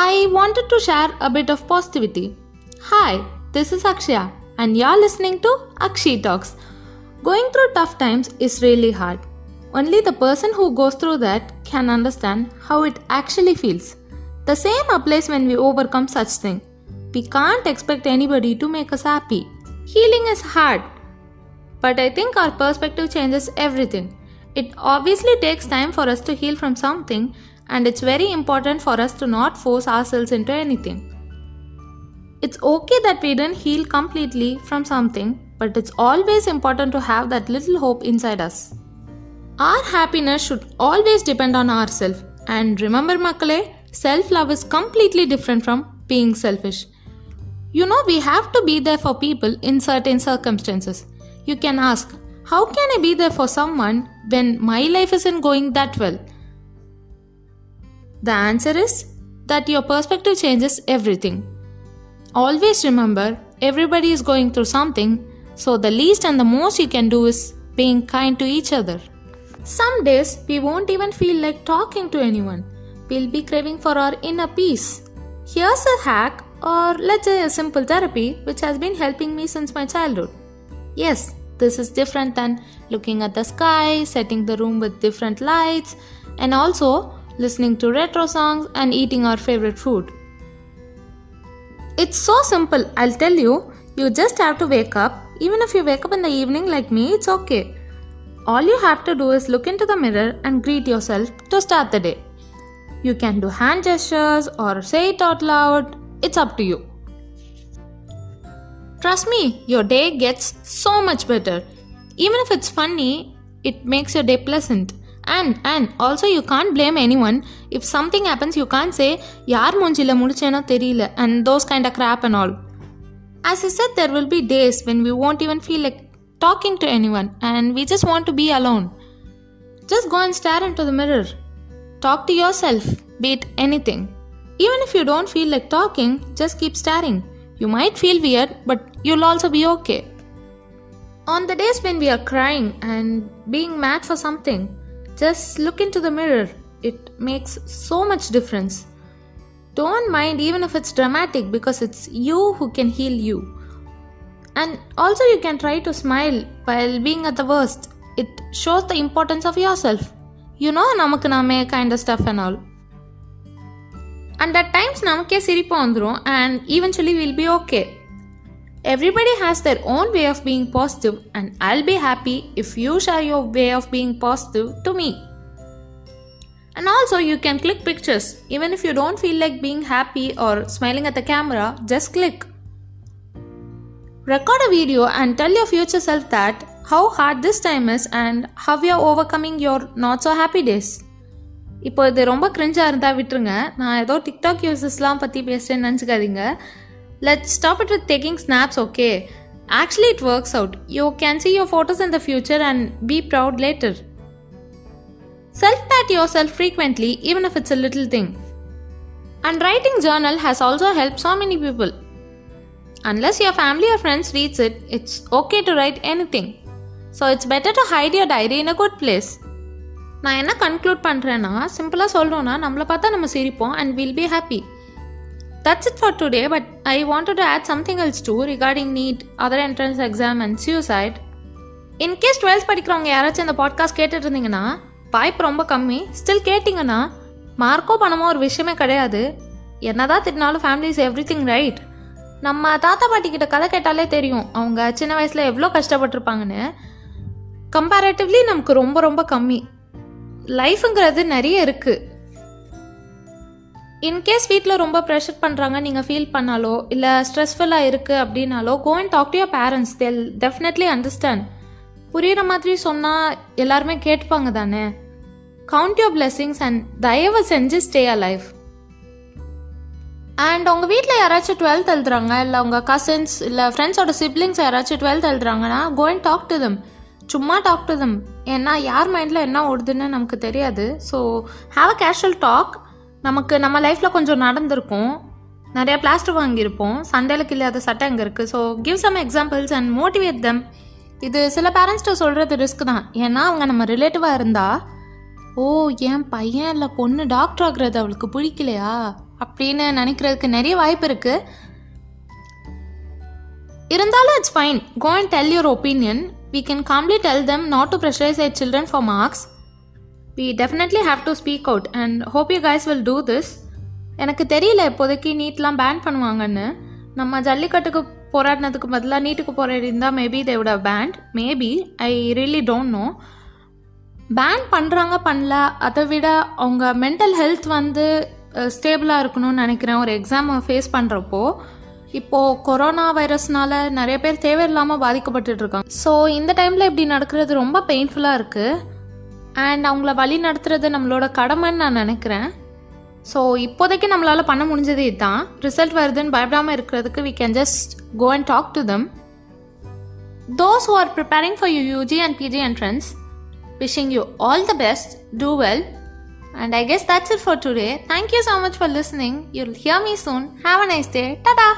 I wanted to share a bit of positivity. Hi, this is Akshaya, and you're listening to Akshi Talks. Going through tough times is really hard. Only the person who goes through that can understand how it actually feels. The same applies when we overcome such thing. We can't expect anybody to make us happy. Healing is hard, but I think our perspective changes everything. It obviously takes time for us to heal from something, and it's very important for us to not force ourselves into anything. It's okay that we didn't heal completely from something, but it's always important to have that little hope inside us. Our happiness should always depend on ourselves. And remember, Makale, self love is completely different from being selfish. You know, we have to be there for people in certain circumstances. You can ask, How can I be there for someone when my life isn't going that well? The answer is that your perspective changes everything. Always remember, everybody is going through something, so the least and the most you can do is being kind to each other. Some days we won't even feel like talking to anyone. We'll be craving for our inner peace. Here's a hack, or let's say a simple therapy, which has been helping me since my childhood. Yes, this is different than looking at the sky, setting the room with different lights, and also listening to retro songs and eating our favorite food. It's so simple, I'll tell you. You just have to wake up. Even if you wake up in the evening like me, it's okay. All you have to do is look into the mirror and greet yourself to start the day. You can do hand gestures or say it out loud, it's up to you. Trust me, your day gets so much better. Even if it's funny, it makes your day pleasant and and also you can't blame anyone. If something happens you can't say yaar munjila mudichena theriyala and those kind of crap and all. As i said there will be days when we won't even feel like talking to anyone and we just want to be alone. Just go and stare into the mirror. Talk to yourself beat anything. Even if you don't feel like talking just keep staring. You might feel weird but you'll also be okay. On the days when we are crying and being mad for something just look into the mirror. It makes so much difference. Don't mind even if it's dramatic because it's you who can heal you. And also, you can try to smile while being at the worst. It shows the importance of yourself. You know, நமக்கு நாமே kind of stuff and all. And at times நமக்கே சிரிப்பு வந்துடும் and eventually we'll be okay. Everybody has their own way of being positive and I'll be happy if you share your way of being positive to me. And also you can click pictures even if you don't feel like being happy or smiling at the camera, just click. Record a video and tell your future self that how hard this time is and how you are overcoming your not so happy days. இப்போ இது ரொம்ப கிரிஞ்சாக இருந்தால் விட்டுருங்க நான் ஏதோ TikTok யூசஸ்லாம் பற்றி பேசுகிறேன்னு நினச்சிக்காதீங்க let stop it with taking snaps okay actually it works out you can see your photos in the future and B proud later self bad your self frequently even if it's a little thing and writing Journal has also help so many people Unless your family or friends reads it, it's okay to write anything. So it's better to hide your diary in a good place. நான் என்ன conclude பண்ணுறேன்னா சிம்பிளாக சொல்லணும்னா நம்மளை பார்த்தா நம்ம சிரிப்போம் and will be happy that's it for today but I want to add something else too regarding NEET other entrance exam and suicide in case twelfth படிக்கிறவங்க யாராச்சும் இந்த பாட்காஸ்ட் கேட்டுட்டு இருந்தீங்கன்னா வாய்ப்பு ரொம்ப கம்மி. ஸ்டில் கேட்டிங்கன்னா மார்க்கோ பணமோ ஒரு விஷயமே கிடையாது. என்னதான் திட்டினாலும் family is everything right நம்ம தாத்தா பாட்டி கிட்ட கதை கேட்டாலே தெரியும் அவங்க சின்ன வயசில் எவ்வளோ கஷ்டப்பட்டிருப்பாங்கன்னு. கம்பேரேட்டிவ்லி நமக்கு ரொம்ப ரொம்ப கம்மி. லைஃபுங்கிறது நிறைய இருக்குது இன்கேஸ் வீட்டில் ரொம்ப ப்ரெஷர் பண்ணுறாங்க நீங்கள் ஃபீல் பண்ணாலோ இல்லை ஸ்ட்ரெஸ்ஃபுல்லாக இருக்குது அப்படின்னாலோ go and talk to your parents they'll definitely understand புரிகிற மாதிரி சொன்னால் எல்லாருமே கேட்பாங்க தானே? கவுண்ட் யோர் பிளெஸ்ஸிங்ஸ் அண்ட் தயவு செஞ்சு ஸ்டே அ லைஃப் அண்ட் உங்கள் வீட்டில் யாராச்சும் டுவெல்த் எழுதுறாங்க இல்லை உங்கள் கசின்ஸ் இல்லை ஃப்ரெண்ட்ஸோட சிப்ளிங்ஸ் யாராச்சும் twelfth எழுதுறாங்கன்னா go and talk to them சும்மா டாக் டு தம் ஏன்னா யார் மைண்டில் என்ன ஓடுதுன்னு நமக்கு தெரியாது. So have a casual talk நமக்கு நம்ம லைஃப்பில் கொஞ்சம் நடந்திருக்கும். நிறைய பிளாஸ்டர் வாங்கியிருப்போம். சண்டையிலுக்கு இல்லாத சட்டை அங்கே இருக்குது so give some examples and motivate them இது சில பேரண்ட்ஸ்கிட்ட சொல்கிறது ரிஸ்க் தான். ஏன்னா அவங்க நம்ம ரிலேட்டிவாக இருந்தால் ஓ என் பையன் இல்லை பொண்ணு டாக்டர் ஆகுறது அவளுக்கு பிடிக்கலையா? அப்படின்னு நினைக்கிறதுக்கு நிறைய வாய்ப்பு இருக்குது இருந்தாலும் it's fine go and tell your opinion we can calmly tell them not to pressurise I children for marks we definitely have to speak out and hope you guys will do this எனக்கு தெரியல இப்போதைக்கு நீட்லாம் pan பண்ணுவாங்கன்னு. நம்ம ஜல்லிக்கட்டுக்கு போராடினதுக்கு பதிலாக நீட்டுக்கு போராடி இருந்தால் maybe தேவோட banned maybe I really don't know ban பண்ணுறாங்க பண்ணல. அதை விட அவங்க மென்டல் ஹெல்த் வந்து ஸ்டேபிளாக இருக்கணும்னு நினைக்கிறேன். ஒரு எக்ஸாமை ஃபேஸ் பண்ணுறப்போ இப்போது கொரோனா வைரஸ்னால நிறைய பேர் தேவையில்லாமல் பாதிக்கப்பட்டுட்டு இருக்காங்க. ஸோ இந்த டைமில் இப்படி நடக்கிறது ரொம்ப பெயின்ஃபுல்லாக இருக்குது அண்ட் அவங்கள வழி நடத்துறது நம்மளோட கடமைன்னு நான் நினைக்கிறேன். ஸோ இப்போதைக்கு நம்மளால் பண்ண முடிஞ்சது இதுதான். ரிசல்ட் வருதுன்னு பயப்படாமல் இருக்கிறதுக்கு we can just go and talk to them those who are preparing for you UG and PG entrance wishing you all the best do well and I guess that's it for today thank you so much for listening you hear me soon have a nice day tata